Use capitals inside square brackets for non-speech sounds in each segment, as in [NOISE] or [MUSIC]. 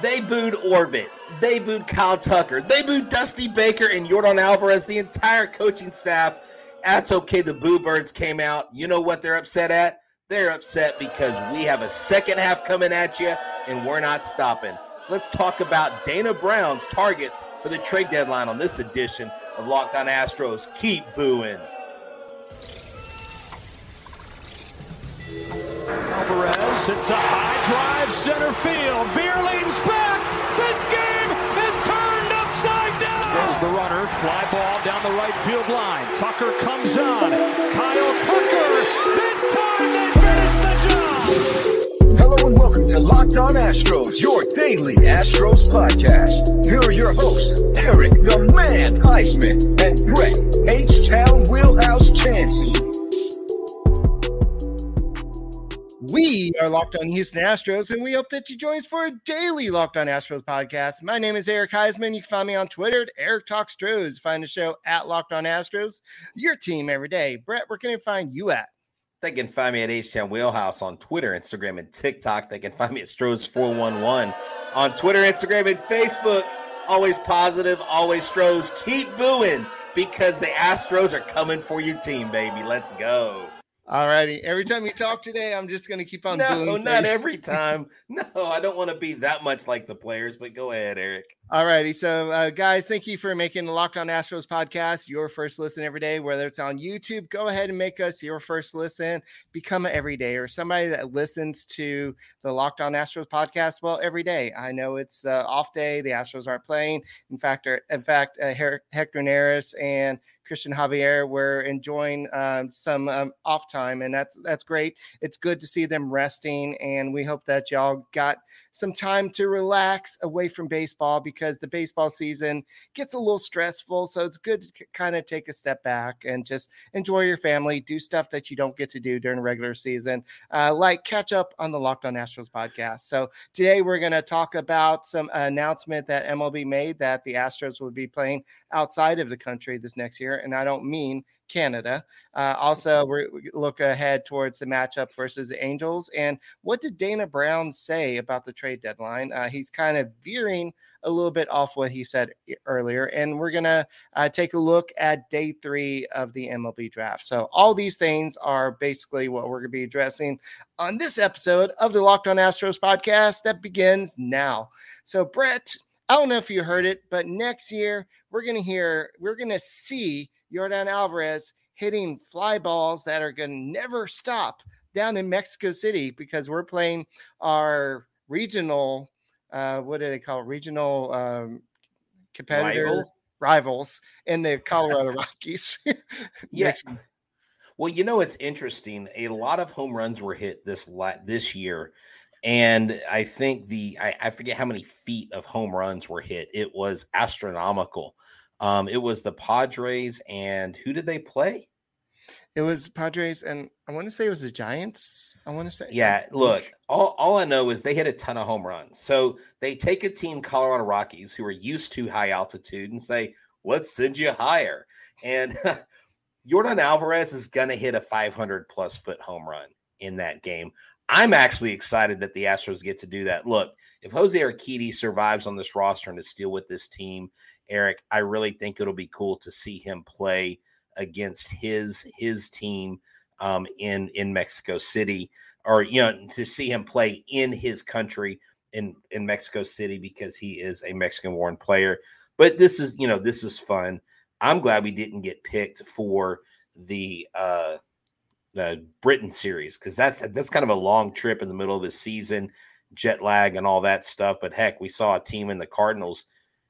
They booed Orbit. They booed Kyle Tucker. They booed Dusty Baker and Yordan Alvarez, the entire coaching staff. That's okay. The Boo Birds came out. You know what they're upset at? They're upset because we have a second half coming at you and we're not stopping. Let's talk about Dana Brown's targets for the trade deadline on this edition of Locked On Astros. Keep booing. Alvarez hits a high drive center field. Beer leans back. This game is turned upside down. There's the runner. Fly ball down the right field line. Tucker comes on. Kyle Tucker. This time they finish the job. Hello and welcome to Locked On Astros, your daily Astros podcast. Here are your hosts, Eric the Man Huysman and Brett H-Town Wheelhouse Chancey. We are Locked On Houston Astros, and we hope that you join us for a daily Locked On Astros podcast. My name is Eric Huysman. You can find me on Twitter at Eric Talk Stros. Find the show at Locked On Astros, your team every day. Brett, where can I find you at? They can find me at H-Town Wheelhouse on Twitter, Instagram, and TikTok. They can find me at Stros411 on Twitter, Instagram, and Facebook. Always positive, always Stros. Keep booing because the Astros are coming for your team, baby. Let's go. All righty. Every time you talk today, I'm just going to keep on. No, not every [LAUGHS] time. No, I don't want to be that much like the players, but go ahead, Eric. All righty. So, uh, guys, thank you for making the Locked On Astros podcast your first listen every day, whether it's on YouTube. Go ahead and make us your first listen. Become an everyday or somebody that listens to the Locked On Astros podcast. Well, every day. I know it's the off day. The Astros aren't playing. In fact, in fact, uh, Hector Neris and Christian Javier were enjoying um, some um, off time, and that's that's great. It's good to see them resting, and we hope that y'all got some time to relax away from baseball because the baseball season gets a little stressful. So it's good to kind of take a step back and just enjoy your family, do stuff that you don't get to do during regular season, uh, like catch up on the Locked On Astros podcast. So today we're going to talk about some announcement that MLB made that the Astros would be playing outside of the country this next year, and I don't mean Canada. Uh, also, we look ahead towards the matchup versus the Angels. And what did Dana Brown say about the trade deadline? Uh, he's kind of veering a little bit off what he said earlier. And we're going to uh, take a look at day three of the MLB draft. So, all these things are basically what we're going to be addressing on this episode of the Locked on Astros podcast that begins now. So, Brett, I don't know if you heard it, but next year we're going to hear, we're going to see Yordan Alvarez hitting fly balls that are going to never stop down in Mexico City because we're playing our regional, uh, what do they call it? Regional um, competitors, rivals, rivals in the [LAUGHS] Colorado Rockies. [LAUGHS] yes. Well, you know it's interesting. A lot of home runs were hit this la- this year, and I think the I, I forget how many feet of home runs were hit. It was astronomical. Um, it was the Padres, and who did they play? It was Padres, and I want to say it was the Giants. I want to say, yeah. Look, all, all I know is they hit a ton of home runs. So they take a team, Colorado Rockies, who are used to high altitude, and say, "Let's send you higher." And [LAUGHS] Yordan Alvarez is going to hit a 500 plus foot home run in that game. I'm actually excited that the Astros get to do that. Look, if Jose Urquidy survives on this roster and is still with this team, Eric, I really think it'll be cool to see him play against his his team um, in in Mexico City, or you know, to see him play in his country in in Mexico City because he is a Mexican born player. But this is you know this is fun. I'm glad we didn't get picked for the uh, the Britain series because that's that's kind of a long trip in the middle of the season, jet lag and all that stuff. But heck, we saw a team in the Cardinals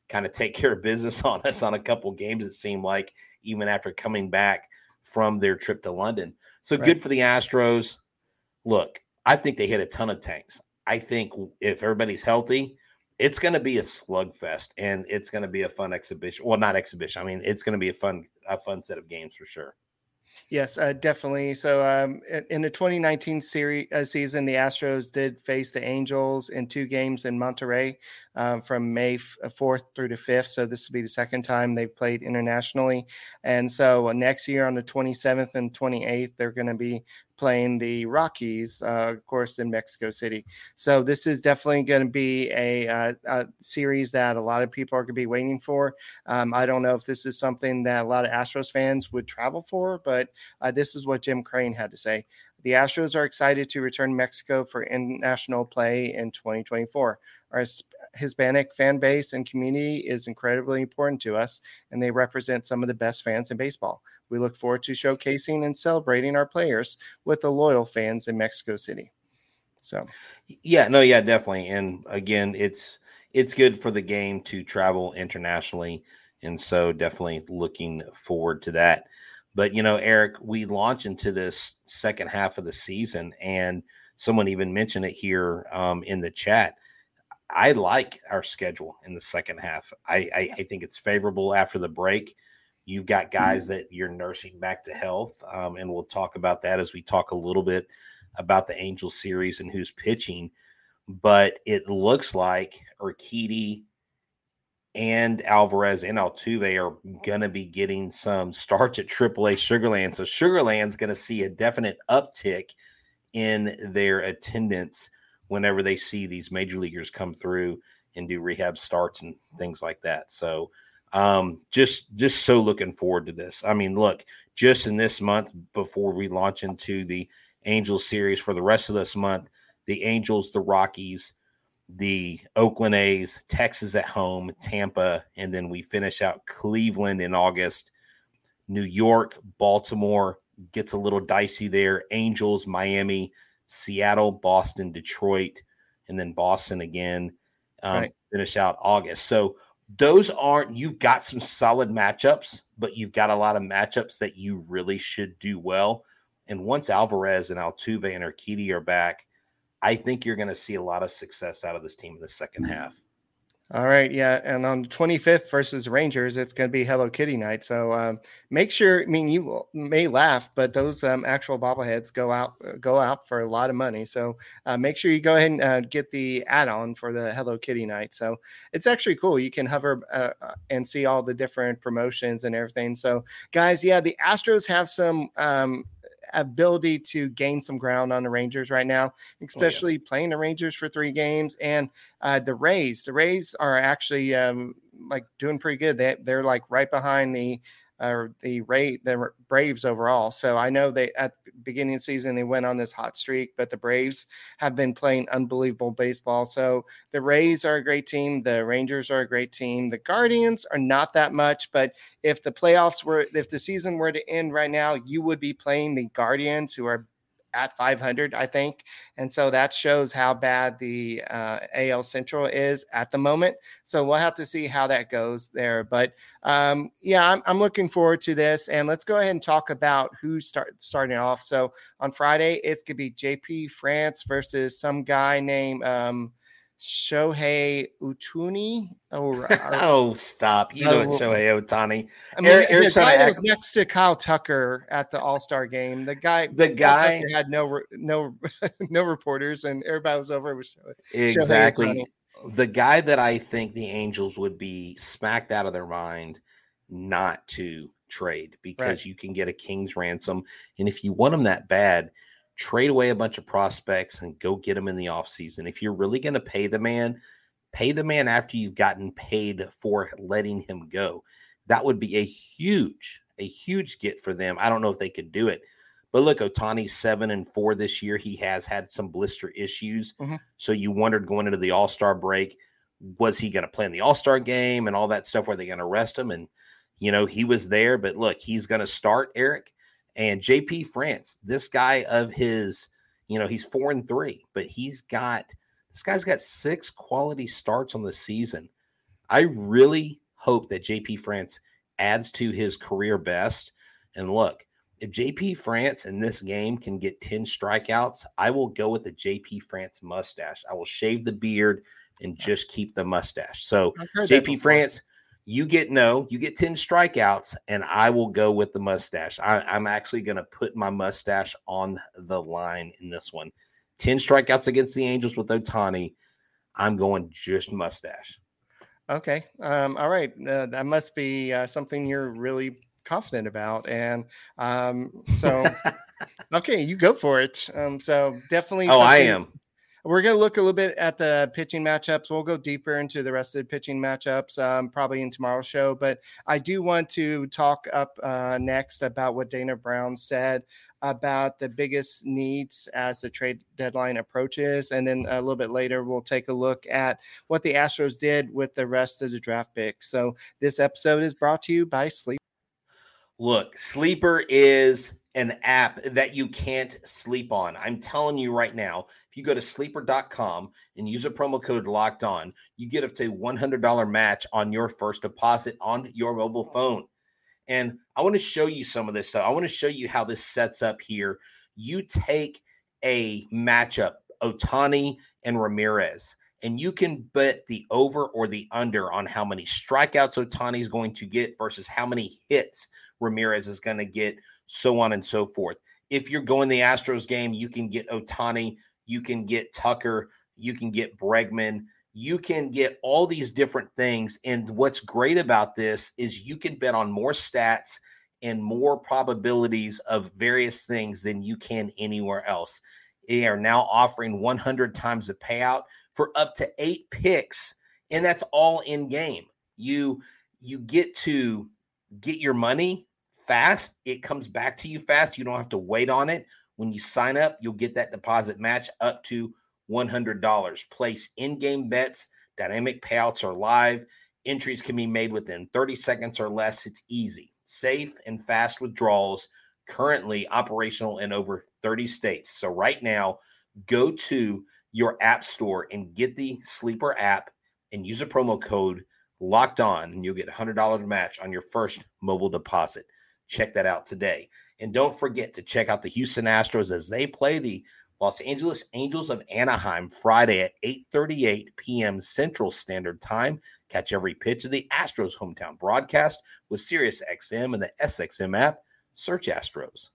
kind of take care of business [LAUGHS] on us on a couple games. It seemed like even after coming back from their trip to London. So right. good for the Astros. Look, I think they hit a ton of tanks. I think if everybody's healthy, it's going to be a slugfest and it's going to be a fun exhibition. Well, not exhibition. I mean, it's going to be a fun, a fun set of games for sure. Yes, uh, definitely. So, um, in the 2019 series uh, season, the Astros did face the Angels in two games in Monterrey um, from May 4th uh, through the 5th. So, this will be the second time they've played internationally. And so, uh, next year on the 27th and 28th, they're going to be playing the Rockies, uh, of course, in Mexico City. So this is definitely going to be a, a, a, series that a lot of people are going to be waiting for. Um, I don't know if this is something that a lot of Astros fans would travel for, but uh, this is what Jim Crane had to say. The Astros are excited to return to Mexico for international play in 2024. Our Hispanic fan base and community is incredibly important to us, and they represent some of the best fans in baseball. We look forward to showcasing and celebrating our players with the loyal fans in Mexico City. So, yeah, no, yeah, definitely. And again, it's it's good for the game to travel internationally, and so definitely looking forward to that. But you know, Eric, we launch into this second half of the season, and someone even mentioned it here um, in the chat I like our schedule in the second half. I, I, I think it's favorable after the break. You've got guys that you're nursing back to health, um, and we'll talk about that as we talk a little bit about the Angel series and who's pitching. But it looks like Urquidy and Alvarez and Altuve are going to be getting some starts at AAA Sugarland. So Sugarland's going to see a definite uptick in their attendance whenever they see these major leaguers come through and do rehab starts and things like that. So um, just just so looking forward to this. I mean, look, just in this month before we launch into the Angels series for the rest of this month, the Angels, the Rockies, the Oakland A's, Texas at home, Tampa, and then we finish out Cleveland in August. New York, Baltimore gets a little dicey there. Angels, Miami, Seattle, Boston, Detroit, and then Boston again. Um, right. Finish out August. So those aren't, you've got some solid matchups, but you've got a lot of matchups that you really should do well. And once Alvarez and Altuve and Urquidy are back, I think you're going to see a lot of success out of this team in the second half. All right, yeah, and on the 25th versus Rangers, it's going to be Hello Kitty night. So um, make sure. I mean, you may laugh, but those um, actual bobbleheads go out go out for a lot of money. So uh, make sure you go ahead and uh, get the add-on for the Hello Kitty night. So it's actually cool. You can hover uh, uh, and see all the different promotions and everything. So guys, yeah, the Astros have some um, ability to gain some ground on the Rangers right now, especially oh, yeah. playing the Rangers for three games and uh, the Rays. The Rays are actually um, like doing pretty good. They they're like right behind the or the rate the Braves overall. So I know they at the beginning of the season they went on this hot streak, but the Braves have been playing unbelievable baseball. So the Rays are a great team, the Rangers are a great team, the Guardians are not that much, but if the playoffs were if the season were to end right now, you would be playing the Guardians who are at 500, I think. And so that shows how bad the uh, AL Central is at the moment. So we'll have to see how that goes there. But um, yeah, I'm, I'm, looking forward to this. And let's go ahead and talk about who's start, starting off. So on Friday, it's going to be JP France versus some guy named. Um, Shohei Ohtani. Oh, [LAUGHS] oh, stop! You know it's Shohei Ohtani. I mean, Eric, the guy that was next to Kyle Tucker at the All Star game. The guy, the guy had no no [LAUGHS] no reporters, and everybody was over with Shohei. Exactly. Shohei the guy that I think the Angels would be smacked out of their mind not to trade because right. you can get a king's ransom, and if you want him that bad trade away a bunch of prospects and go get them in the offseason. If you're really going to pay the man, pay the man after you've gotten paid for letting him go. That would be a huge, a huge get for them. I don't know if they could do it. But look, Ohtani's seven and four this year. He has had some blister issues. Mm-hmm. So you wondered going into the All Star break, was he going to play in the All Star game and all that stuff? Were they going to arrest him? And, you know, he was there. But look, he's going to start, Eric. And JP France, this guy of his, you know, he's four and three, but he's got this guy's got six quality starts on the season. I really hope that JP France adds to his career best. And look, if JP France in this game can get 10 strikeouts, I will go with the JP France mustache. I will shave the beard and just keep the mustache. So JP France, you get no, you get 10 strikeouts, and I will go with the mustache. I, am actually going to put my mustache on the line in this one. 10 strikeouts against the Angels with Ohtani. I'm going just mustache. Okay. Um, all right. Uh, that must be uh, something you're really confident about. And um, so [LAUGHS] Okay, you go for it. Um, so definitely. Oh, I am. We're going to look a little bit at the pitching matchups. We'll go deeper into the rest of the pitching matchups um, probably in tomorrow's show. But I do want to talk up uh, next about what Dana Brown said about the biggest needs as the trade deadline approaches. And then a little bit later, we'll take a look at what the Astros did with the rest of the draft picks. So this episode is brought to you by Sleep. Look, Sleeper is an app that you can't sleep on. I'm telling you right now, if you go to sleeper.com and use a promo code locked on, you get up to $100 match on your first deposit on your mobile phone. And I want to show you some of this stuff. I want to show you how this sets up here. You take a matchup, Ohtani and Ramirez, and you can bet the over or the under on how many strikeouts Ohtani is going to get versus how many hits Ramirez is going to get so on and so forth. If you're going the Astros game, you can get Ohtani, you can get Tucker, you can get Bregman, you can get all these different things. And what's great about this is you can bet on more stats and more probabilities of various things than you can anywhere else. They are now offering 100 times the payout for up to eight picks, and that's all in game. You you get to get your money fast. It comes back to you fast. You don't have to wait on it. When you sign up, you'll get that deposit match up to $100. Place in game bets. Dynamic payouts are live. Entries can be made within 30 seconds or less. It's easy, safe, and fast withdrawals. Currently operational in over 30 states. So, right now, go to your app store and get the Sleeper app and use a promo code locked on, and you'll get a $100 match on your first mobile deposit. Check that out today. And don't forget to check out the Houston Astros as they play the Los Angeles Angels of Anaheim Friday at 8:38 p.m. Central Standard Time. Catch every pitch of the Astros hometown broadcast with SiriusXM and the SXM app. Search Astros.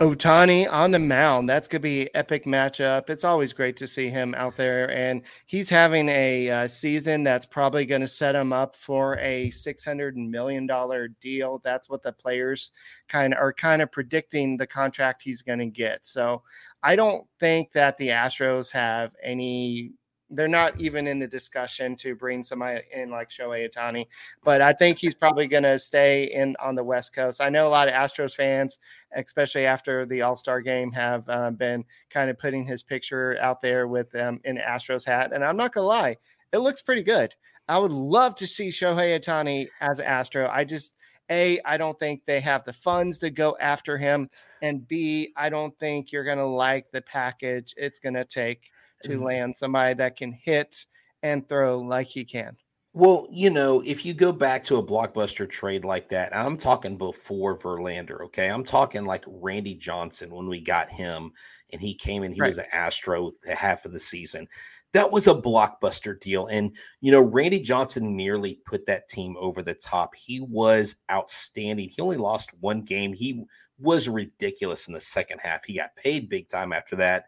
Ohtani on the mound. That's going to be epic matchup. It's always great to see him out there, and he's having a uh, season that's probably going to set him up for a six hundred million dollar deal. That's what the players kind of are kind of predicting the contract he's going to get. So I don't think that the Astros have any they're not even in the discussion to bring somebody in like Shohei Ohtani, but I think he's probably going to stay in on the West Coast. I know a lot of Astros fans, especially after the All Star game, have uh, been kind of putting his picture out there with um, an Astros hat, and I'm not gonna lie, it looks pretty good. I would love to see Shohei Ohtani as Astro. I just a, I don't think they have the funds to go after him. And B, I don't think you're going to like the package it's going to take to mm-hmm. land somebody that can hit and throw like he can. Well, you know, if you go back to a blockbuster trade like that, I'm talking before Verlander, okay? I'm talking like Randy Johnson when we got him and he came in, he right. was an Astro half of the season. That was a blockbuster deal. And, you know, Randy Johnson nearly put that team over the top. He was outstanding. He only lost one game. He was ridiculous in the second half. He got paid big time after that.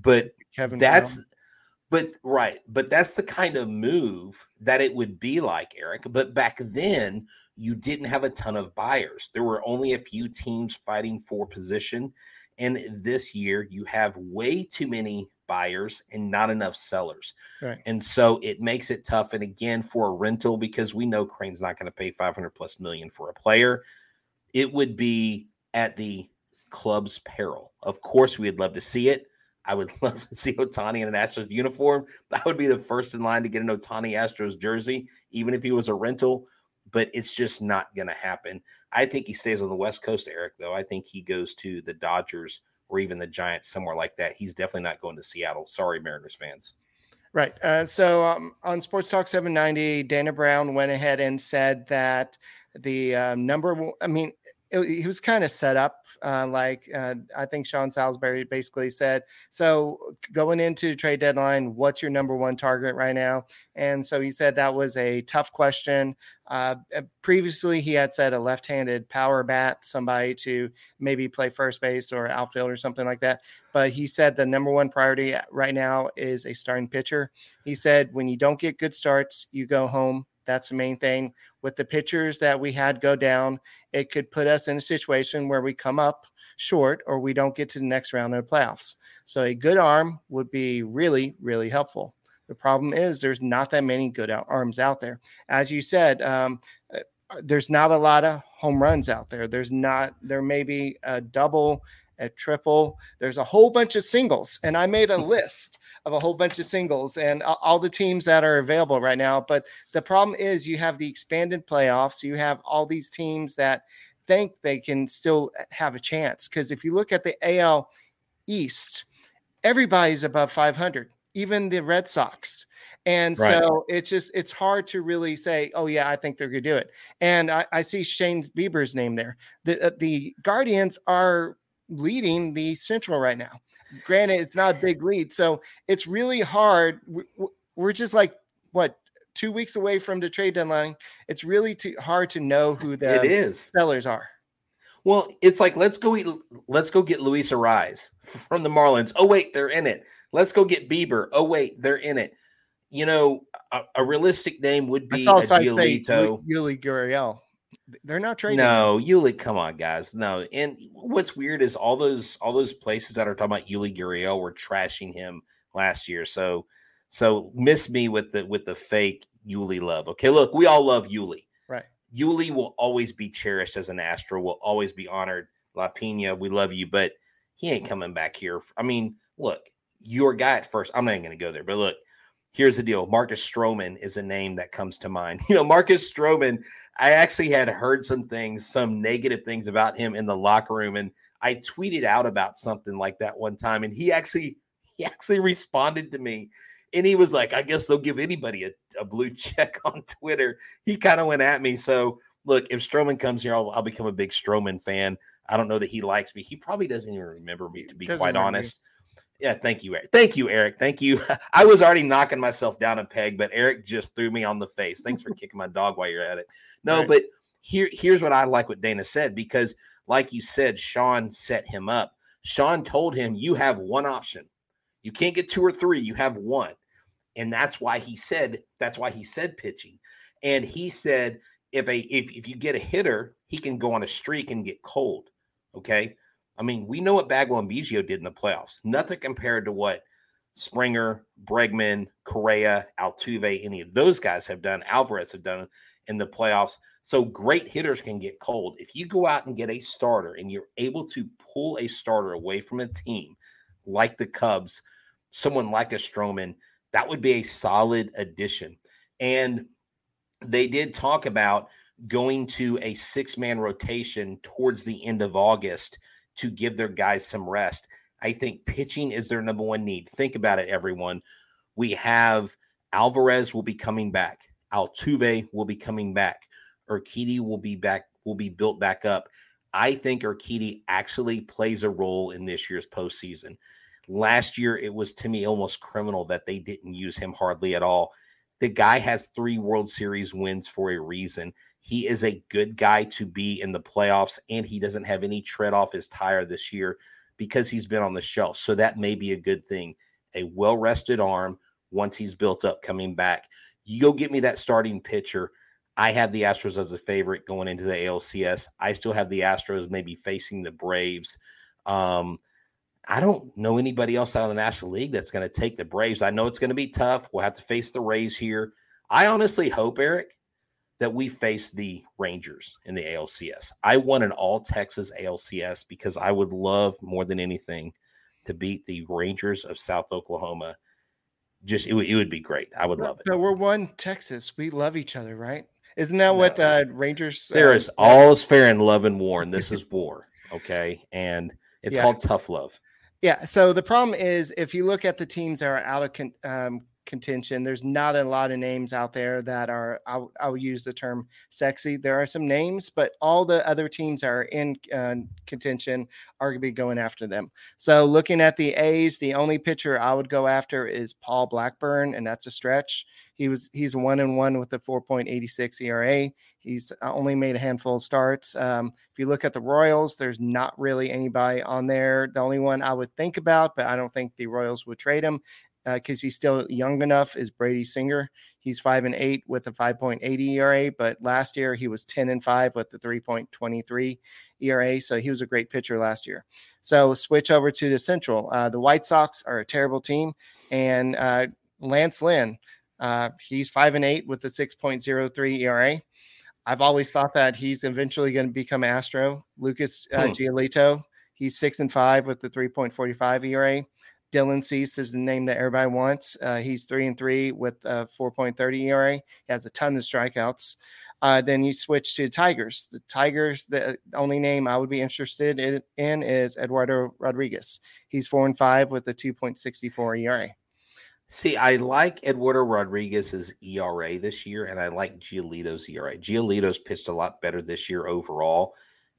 But Kevin that's Brown. but right, but that's the kind of move that it would be like, Eric. But back then, you didn't have a ton of buyers. There were only a few teams fighting for position. And this year, you have way too many buyers and not enough sellers. Right. And so it makes it tough. And again, for a rental, because we know Crane's not going to pay 500 plus million for a player, it would be at the club's peril. Of course, we'd love to see it. I would [LAUGHS] love to see Ohtani in an Astros uniform. That would be the first in line to get an Ohtani Astros jersey, even if he was a rental. But it's just not going to happen. I think he stays on the West Coast, Eric, though. I think he goes to the Dodgers or even the Giants, somewhere like that. He's definitely not going to Seattle. Sorry, Mariners fans. Right. Uh, so um, on Sports Talk 790, Dana Brown went ahead and said that the uh, number, I mean, it, he was kind of set up uh, like uh, I think Sean Salisbury basically said. So going into trade deadline, what's your number one target right now? And so he said that was a tough question. Uh, uh previously, he had said a left-handed power bat, somebody to maybe play first base or outfield or something like that. But he said the number one priority right now is a starting pitcher. He said when you don't get good starts, you go home that's the main thing. With the pitchers that we had go down, it could put us in a situation where we come up short or we don't get to the next round of the playoffs. So a good arm would be really, really helpful. The problem is there's not that many good arms out there. As you said, um, uh, there's not a lot of home runs out there. There's not, there may be a double, a triple. There's a whole bunch of singles. And I made a list of a whole bunch of singles and all the teams that are available right now. But the problem is you have the expanded playoffs. You have all these teams that think they can still have a chance. Because if you look at the AL East, everybody's above 500 even the Red Sox. And right. so it's just it's hard to really say, oh yeah, I think they're going to do it. And I, I, see Shane Bieber's name there. The uh, the Guardians are leading the Central right now. Granted, it's not a big lead, so it's really hard. We're just like what two weeks away from the trade deadline. It's really too hard to know who the it is sellers are. Well, it's like let's go eat, let's go get Luis Arraez from the Marlins. Oh wait, they're in it. Let's go get Bieber. Oh wait, they're in it. You know, a, a realistic name would be a Giolito. Yuli Gurriel. They're not trading. No, Yuli, come on, guys. No. And what's weird is all those all those places that are talking about Yuli Gurriel were trashing him last year. So so miss me with the with the fake Yuli love. Okay, look, we all love Yuli. Right. Yuli will always be cherished as an Astro, will always be honored. La Pina, we love you, but he ain't coming back here. I mean, look, your guy at first. I'm not even going to go there, but look, here's the deal. Marcus Stroman is a name that comes to mind. [LAUGHS] You know, Marcus Stroman, I actually had heard some things, some negative things about him in the locker room. And I tweeted out about something like that one time. And he actually, [LAUGHS] he actually responded to me. And he was like, I guess they'll give anybody a, a blue [LAUGHS] check on Twitter. He kind of went at me. So look, if Stroman comes here, I'll, I'll, become a big Stroman fan. I don't know that he likes me. He probably doesn't even remember me, to be quite honest. Yeah, thank you, Eric. Thank you, Eric. Thank you. [LAUGHS] I was already knocking myself down a peg, but Eric just threw me on the face. Thanks for kicking my dog while you're at it. No, right. but here, here's what I like what Dana said because, like you said, Sean set him up. Sean told him, "You have one option. You can't get two or three. You have one." And that's why he said. That's why he said pitching. And he said, if a if if you get a hitter, he can go on a streak and get cold. Okay. I mean, we know what Bagwell and Biggio did in the playoffs. Nothing compared to what Springer, Bregman, Correa, Altuve, any of those guys have done. Alvarez have done in the playoffs. So great hitters can get cold. If you go out and get a starter and you're able to pull a starter away from a team like the Cubs, someone like a Stroman, that would be a solid addition. And they did talk about going to a six man rotation towards the end of August to give their guys some rest. I think pitching is their number one need. Think about it, everyone. We have Alvarez will be coming back. Altuve will be coming back. Urquidy will be back, will be built back up. I think Urquidy actually plays a role in this year's postseason. Last year, it was to me almost criminal that they didn't use him hardly at all. The guy has three World Series wins for a reason. He is a good guy to be in the playoffs, and he doesn't have any tread off his tire this year because he's been on the shelf. So that may be a good thing. A well rested arm once he's built up coming back. You go get me that starting pitcher. I have the Astros as a favorite going into the ALCS. I still have the Astros maybe facing the Braves. Um, I don't know anybody else out of the National League that's going to take the Braves. I know it's going to be tough. We'll have to face the Rays here. I honestly hope, Eric, that we face the Rangers in the ALCS. I want an all Texas ALCS because I would love more than anything to beat the Rangers of South Oklahoma. Just it, it would be great. I would love it. So we're one Texas. We love each other, right? Isn't that no. what uh, Rangers? There uh, is all is fair in love and war, and this [LAUGHS] is war. Okay, and it's yeah. called tough love. Yeah. So the problem is, if you look at the teams that are out of con- um, contention. There's not a lot of names out there that are, I'll, I'll use the term sexy. There are some names, but all the other teams are in uh, contention are going to be going after them. So looking at the A's, the only pitcher I would go after is Paul Blackburn, and that's a stretch. He was he's one and one with a 4.86 ERA. He's uh, only made a handful of starts. Um, if you look at the Royals, there's not really anybody on there. The only one I would think about, but I don't think the Royals would trade him, because uh, he's still young enough is Brady Singer. He's five and eight with a 5.80 ERA, but last year he was 10 and five with the 3.23 ERA. So he was a great pitcher last year. So switch over to the Central. Uh, the White Sox are a terrible team, and uh, Lance Lynn, uh, he's five and eight with a 6.03 ERA. I've always thought that he's eventually going to become Astro. Lucas uh, hmm. Giolito, he's six and five with the 3.45 ERA. Dylan Cease is the name that everybody wants. Uh, he's three and three with a 4.30 ERA. He has a ton of strikeouts. Uh, then you switch to Tigers. The Tigers, the only name I would be interested in, in is Eduardo Rodriguez. He's four and five with a 2.64 ERA. See, I like Eduardo Rodriguez's ERA this year, and I like Giolito's ERA. Giolito's pitched a lot better this year overall.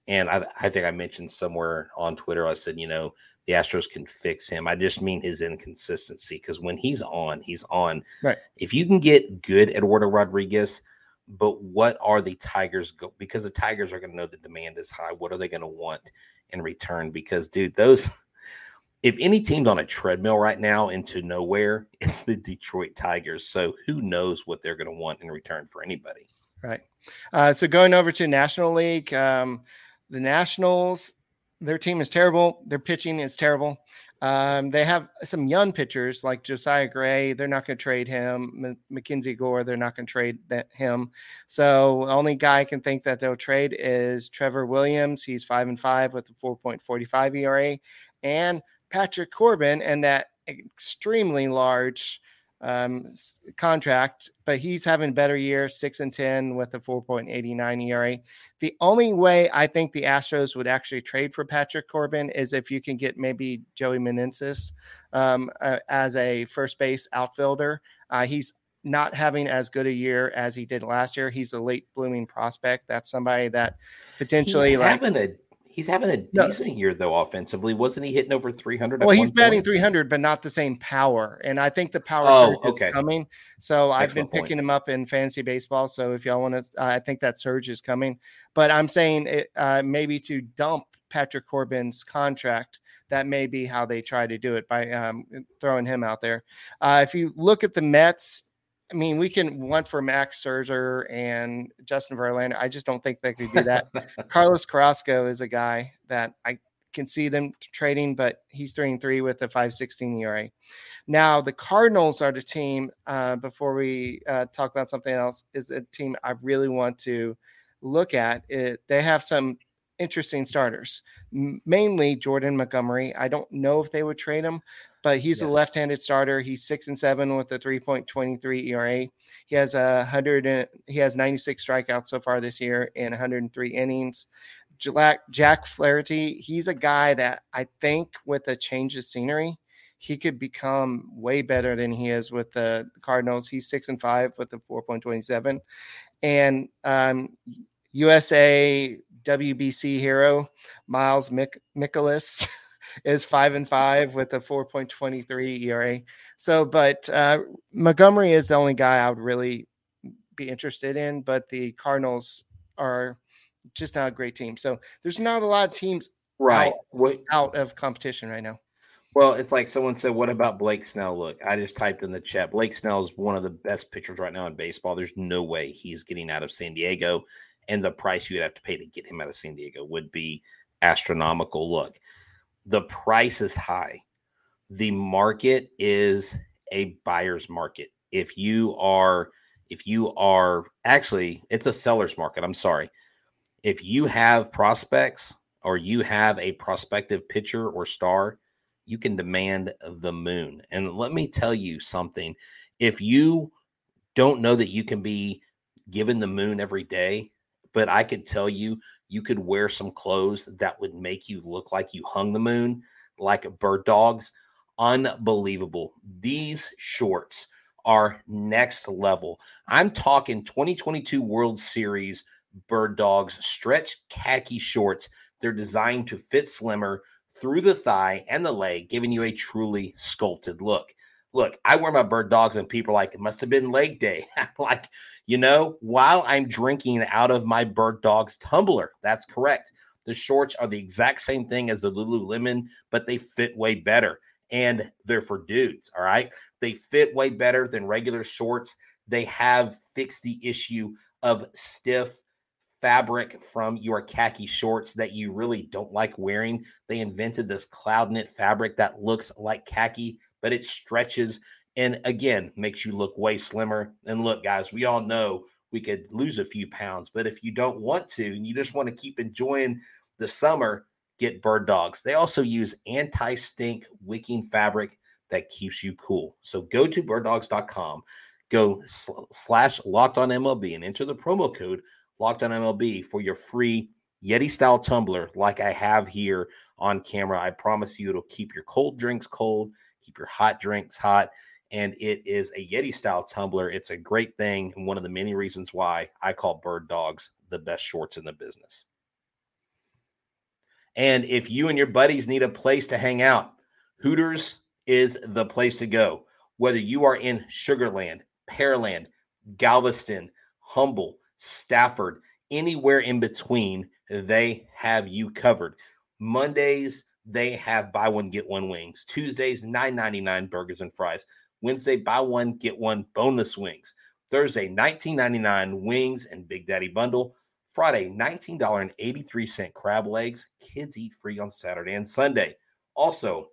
And I, I think I mentioned somewhere on Twitter, I said, you know, the Astros can fix him. I just mean his inconsistency because when he's on, he's on. Right. If you can get good Eduardo Rodriguez, but what are the Tigers go? Because the Tigers are going to know the demand is high. What are they going to want in return? Because, dude, those. [LAUGHS] If any team's on a treadmill right now into nowhere, [LAUGHS] it's the Detroit Tigers. So who knows what they're going to want in return for anybody? Right. Uh, so going over to National League, um, the Nationals, their team is terrible. Their pitching is terrible. Um, they have some young pitchers like Josiah Gray. They're not going to trade him. M- Mackenzie Gore. They're not going to trade that, him. So the only guy I can think that they'll trade is Trevor Williams. He's five and five with a 4.45 ERA, and Patrick Corbin and that extremely large um, contract, but he's having a better year, six and ten with a 4.89 ERA. The only way I think the Astros would actually trade for Patrick Corbin is if you can get maybe Joey Meneses um, uh, as a first base outfielder. Uh, he's not having as good a year as he did last year. He's a late blooming prospect. That's somebody that potentially he's like, having a He's having a decent no. year though offensively. Wasn't he hitting over 300? Well, he's batting 300, but not the same power. And I think the power oh, surge okay. is coming. So Excellent I've been picking point. him up in fantasy baseball. So if y'all want to, uh, I think that surge is coming. But I'm saying it, uh, maybe to dump Patrick Corbin's contract. That may be how they try to do it by um, throwing him out there. Uh, if you look at the Mets, I mean, we can want for Max Scherzer and Justin Verlander. I just don't think they could do that. [LAUGHS] Carlos Carrasco is a guy that I can see them trading, but he's three and three with a 516 ERA. Now, the Cardinals are the team, uh, before we uh, talk about something else, is a team I really want to look at. It, they have some interesting starters, mainly Jordan Montgomery. I don't know if they would trade him, but he's yes. a left-handed starter. He's six and seven with a 3.23 ERA. He has a hundred and he has 96 strikeouts so far this year in 103 innings. Jack, Jack Flaherty, he's a guy that I think with a change of scenery, he could become way better than he is with the Cardinals. He's six and five with a 4.27. And um, USA WBC hero, Miles Mikolas. [LAUGHS] is five and five with a 4.23 ERA. So, but uh, Montgomery is the only guy I would really be interested in. But the Cardinals are just not a great team. So there's not a lot of teams right out, out of competition right now. Well, it's like someone said, "What about Blake Snell?" Look, I just typed in the chat. Blake Snell is one of the best pitchers right now in baseball. There's no way he's getting out of San Diego, and the price you'd have to pay to get him out of San Diego would be astronomical. Look, the price is high. The market is a buyer's market. If you are, if you are actually, it's a seller's market. I'm sorry. If you have prospects or you have a prospective pitcher or star, you can demand the moon. And let me tell you something. If you don't know that you can be given the moon every day, but I could tell you you could wear some clothes that would make you look like you hung the moon, like bird dogs. Unbelievable. These shorts are next level. I'm talking 2022 World Series bird dogs stretch khaki shorts. They're designed to fit slimmer through the thigh and the leg, giving you a truly sculpted look. Look, I wear my bird dogs, and people are like, it must have been leg day. [LAUGHS] like, you know, while I'm drinking out of my bird dog's tumbler. That's correct. The shorts are the exact same thing as the Lululemon, but they fit way better. And they're for dudes. All right. They fit way better than regular shorts. They have fixed the issue of stiff fabric from your khaki shorts that you really don't like wearing. They invented this cloud knit fabric that looks like khaki, but it stretches and again makes you look way slimmer. And look, guys, we all know we could lose a few pounds, but if you don't want to and you just want to keep enjoying the summer, get bird dogs. They also use anti stink wicking fabric that keeps you cool. So go to birddogs.com, go sl- slash locked on MLB and enter the promo code locked on MLB for your free Yeti style tumbler like I have here on camera. I promise you it'll keep your cold drinks cold, keep your hot drinks hot. And it is a Yeti style tumbler. It's a great thing. And one of the many reasons why I call bird dogs the best shorts in the business. And if you and your buddies need a place to hang out, Hooters is the place to go. Whether you are in Sugarland, Pearland, Galveston, Humble, Stafford, anywhere in between, they have you covered. Mondays, they have buy one, get one wings. Tuesdays, $9.99 burgers and fries. Wednesday, buy one, get one boneless wings. Thursday, $19.99 wings and Big Daddy bundle. Friday, $19.83 crab legs. Kids eat free on Saturday and Sunday. Also,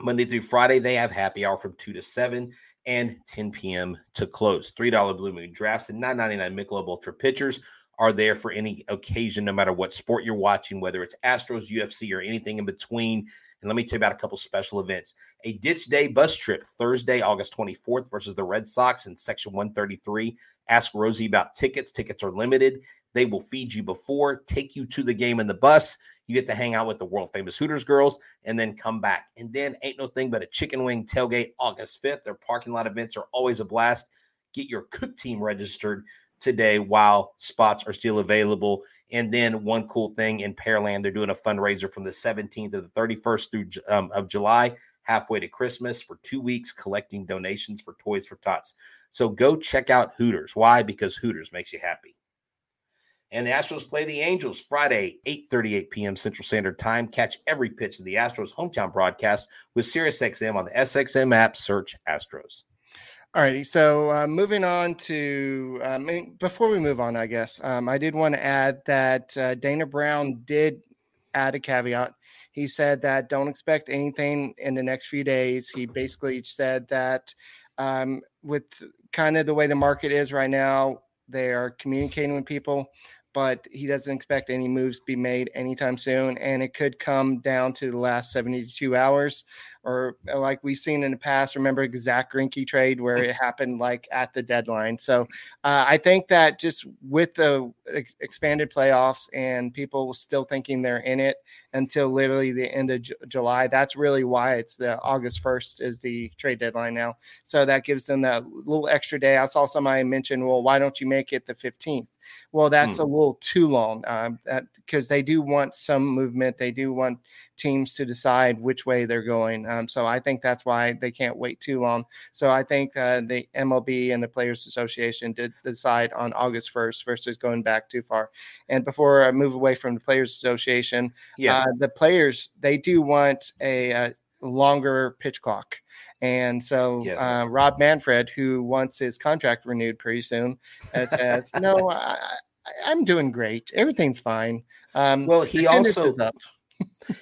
Monday through Friday, they have happy hour from 2 to 7 and 10 p.m. to close. $3 Blue Moon drafts and $9.99 Michelob Ultra pitchers are there for any occasion, no matter what sport you're watching, whether it's Astros, UFC, or anything in between. And let me tell you about a couple special events. A Ditch Day bus trip Thursday, August 24th versus the Red Sox in section 133. Ask Rosie about tickets. Tickets are limited. They will feed you before, take you to the game in the bus. You get to hang out with the world famous Hooters girls and then come back. And then ain't no thing but a chicken wing tailgate August 5th. Their parking lot events are always a blast. Get your cook team registered today while spots are still available. And then one cool thing in Pearland, they're doing a fundraiser from the 17th to the 31st through um, of July, halfway to Christmas, for two weeks collecting donations for Toys for Tots. So go check out Hooters. Why? Because Hooters makes you happy. And the Astros play the Angels Friday, 8:38 p.m. Central Standard Time. Catch every pitch of the Astros hometown broadcast with SiriusXM on the SXM app. Search Astros. All righty. So uh, moving on to um, before we move on, I guess um, I did want to add that uh, Dana Brown did add a caveat. He said that don't expect anything in the next few days. He basically said that um, with kind of the way the market is right now, they are communicating with people but he doesn't expect any moves to be made anytime soon. And it could come down to the last 72 hours, or uh, like we've seen in the past. Remember the Zack Greinke trade where it happened like at the deadline. So uh, I think that just with the ex- expanded playoffs and people still thinking they're in it until literally the end of J- July, that's really why it's the August 1st is the trade deadline now. So that gives them that little extra day. I saw somebody mention, well, why don't you make it the 15th? Well, that's hmm. a little too long because um, they do want some movement. They do want teams to decide which way they're going. Um, so I think that's why they can't wait too long. So I think uh, the MLB and the Players Association did decide on August 1st versus going back too far. And before I move away from the Players Association, yeah. Uh, the players, they do want a, a uh, longer pitch clock. And so yes. uh, Rob Manfred, who wants his contract renewed pretty soon, uh, says, "No, I, am doing great. Everything's fine." Um, well, he also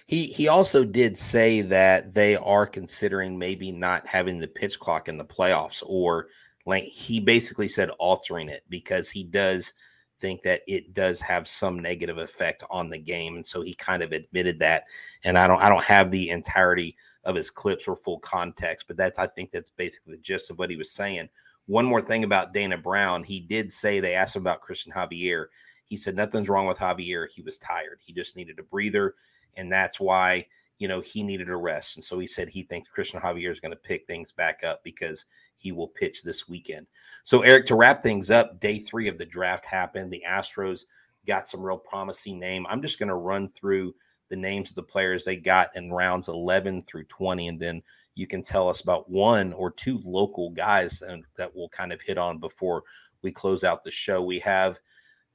he he also did say that they are considering maybe not having the pitch clock in the playoffs, or like he basically said altering it because he does think that it does have some negative effect on the game, and so he kind of admitted that. And I don't I don't have the entirety of his clips or full context, but that's I think that's basically the gist of what he was saying. One more thing about Dana Brown, he did say they asked him about Christian Javier. He said nothing's wrong with Javier. He was tired. He just needed a breather, and that's why you know he needed a rest. And so he said he thinks Christian Javier is going to pick things back up because he will pitch this weekend. So Eric, to wrap things up, day three of the draft happened. The Astros got some real promising name. I'm just going to run through the names of the players they got in rounds 11 through 20 and then you can tell us about one or two local guys and that we'll kind of hit on before we close out the show we have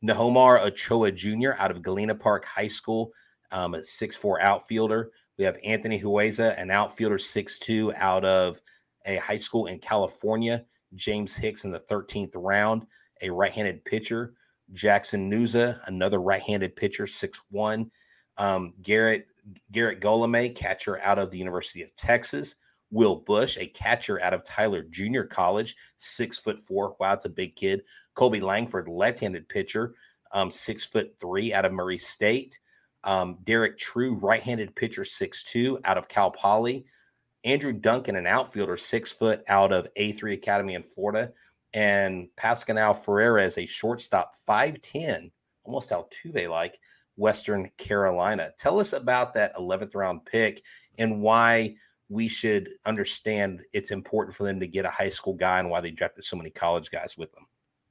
Nomar Ochoa Jr. out of Galena Park High School, um, a 6'4 outfielder. We have Anthony Hueza, an outfielder 6'2 out of a high school in California. James Hicks in the 13th round, a right handed pitcher. Jackson Nezuh, another right handed pitcher, 6'1. Um, Garrett Garrett Guillemette, catcher out of the University of Texas. Will Bush, a catcher out of Tyler Junior College, six foot four. Wow, it's a big kid. Colby Langford, left-handed pitcher, um, six foot three out of Murray State. Um, Derek True, right-handed pitcher, six two out of Cal Poly. Andrew Duncan, an outfielder, six foot out of A3 Academy in Florida. And Pascal is a shortstop, 5'10, almost Altuve like, Western Carolina. Tell us about that 11th round pick and why we should understand it's important for them to get a high school guy and why they drafted so many college guys with them.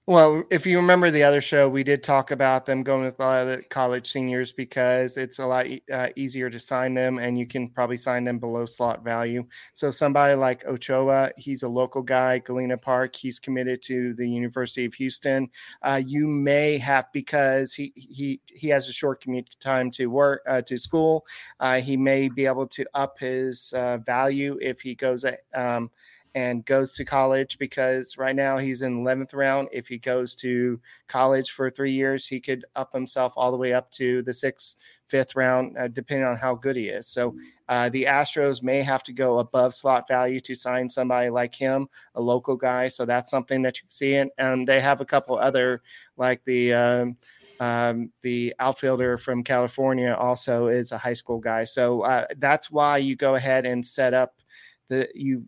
Well, if you remember the other show, we did talk about them going with a lot of college seniors because it's a lot uh, easier to sign them, and you can probably sign them below slot value. So somebody like Ochoa, he's a local guy, Galena Park. He's committed to the University of Houston. Uh, you may have because he he he has a short commute time to work uh, to school. Uh, he may be able to up his uh, value if he goes. Um, and goes to college because right now he's in 11th round. If he goes to college for three years, he could up himself all the way up to the sixth, fifth round, uh, depending on how good he is. So uh, the Astros may have to go above slot value to sign somebody like him, a local guy. So that's something that you can see. And, and they have a couple other, like the. Um, um, the outfielder from California also is a high school guy. So uh, that's why you go ahead and set up the you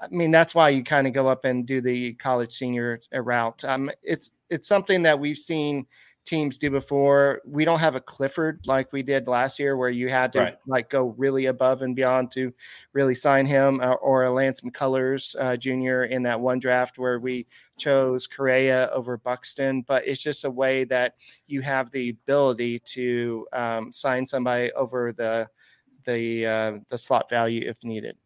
I mean, that's why you kind of go up and do the college senior route. Um, it's it's something that we've seen teams do before. We don't have a Clifford like we did last year, where you had to right. like go really above and beyond to really sign him, uh, or a Lance McCullers uh, Jr. in that one draft where we chose Correa over Buxton. But it's just a way that you have the ability to um, sign somebody over the the uh, the slot value if needed.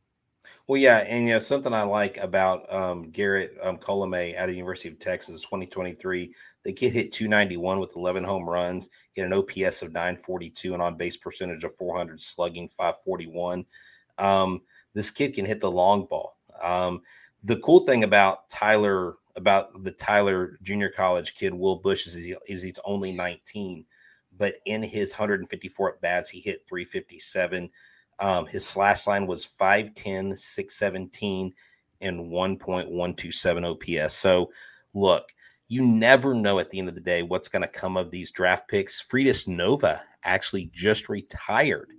Well, yeah, and you know something I like about um, Garrett um, Colome out of the University of Texas, 2023. The kid hit 291 with 11 home runs, hit an OPS of 942, and on base percentage of 400, slugging 541. Um, this kid can hit the long ball. Um, the cool thing about Tyler, about the Tyler Junior College kid, Will Bush, is, he, is he's only 19, but in his 154 at bats, he hit 357. Um, his slash line was 5'10, 617, and 1.127 OPS. So, look, you never know at the end of the day what's going to come of these draft picks. Freudis Nova actually just retired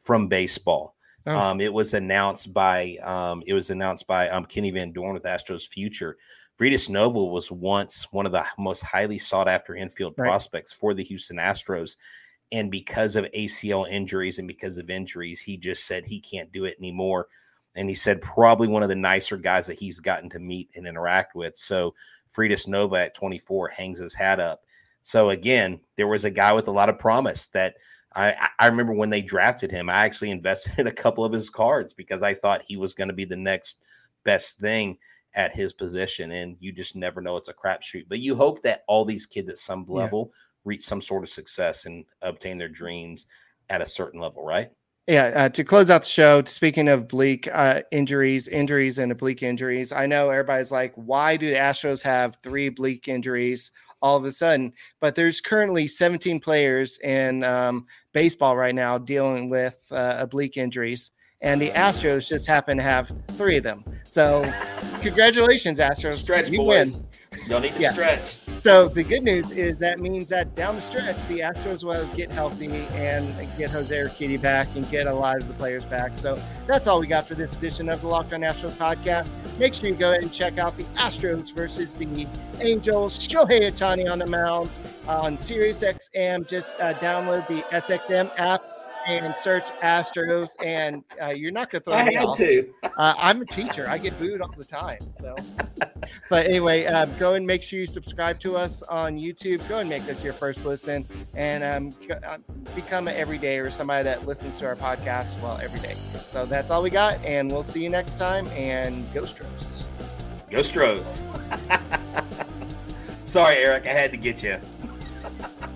from baseball. Oh. Um, it was announced by um, it was announced by um, Kenny Van Doren with Astros Future. Freudis Nova was once one of the most highly sought after infield right. prospects for the Houston Astros. And because of ACL injuries and because of injuries, he just said he can't do it anymore. And he said probably one of the nicer guys that he's gotten to meet and interact with. So Freudis Nova at 24 hangs his hat up. So again, there was a guy with a lot of promise that I, I remember when they drafted him, I actually [LAUGHS] invested in a couple of his cards because I thought he was going to be the next best thing at his position. And you just never know. It's a crapshoot. But you hope that all these kids at some level yeah reach some sort of success and obtain their dreams at a certain level, right? Yeah, uh, to close out the show, speaking of bleak uh, injuries, injuries and oblique injuries, I know everybody's like, why do the Astros have three bleak injuries all of a sudden? But there's currently 17 players in um, baseball right now dealing with uh, oblique injuries, and the Astros just happen to have three of them. So, congratulations, Astros! Stretch you boys. Win. You'll need to yeah. stretch. So the good news is that means that down the stretch, the Astros will get healthy and get Jose Urquidy back and get a lot of the players back. So that's all we got for this edition of the Locked On Astros podcast. Make sure you go ahead and check out the Astros versus the Angels. Shohei Ohtani on the mound on Sirius XM. Just uh, download the SXM app and search Astros, and uh, you're not going to throw I me had off. to. Uh, I'm a teacher. I get booed all the time. So, [LAUGHS] but anyway, uh, go and make sure you subscribe to us on YouTube. Go and make this your first listen, and um, uh, become an everyday or somebody that listens to our podcast well every day. So that's all we got, and we'll see you next time. And go Stros. Go Stros. [LAUGHS] Sorry, Eric. I had to get you. [LAUGHS]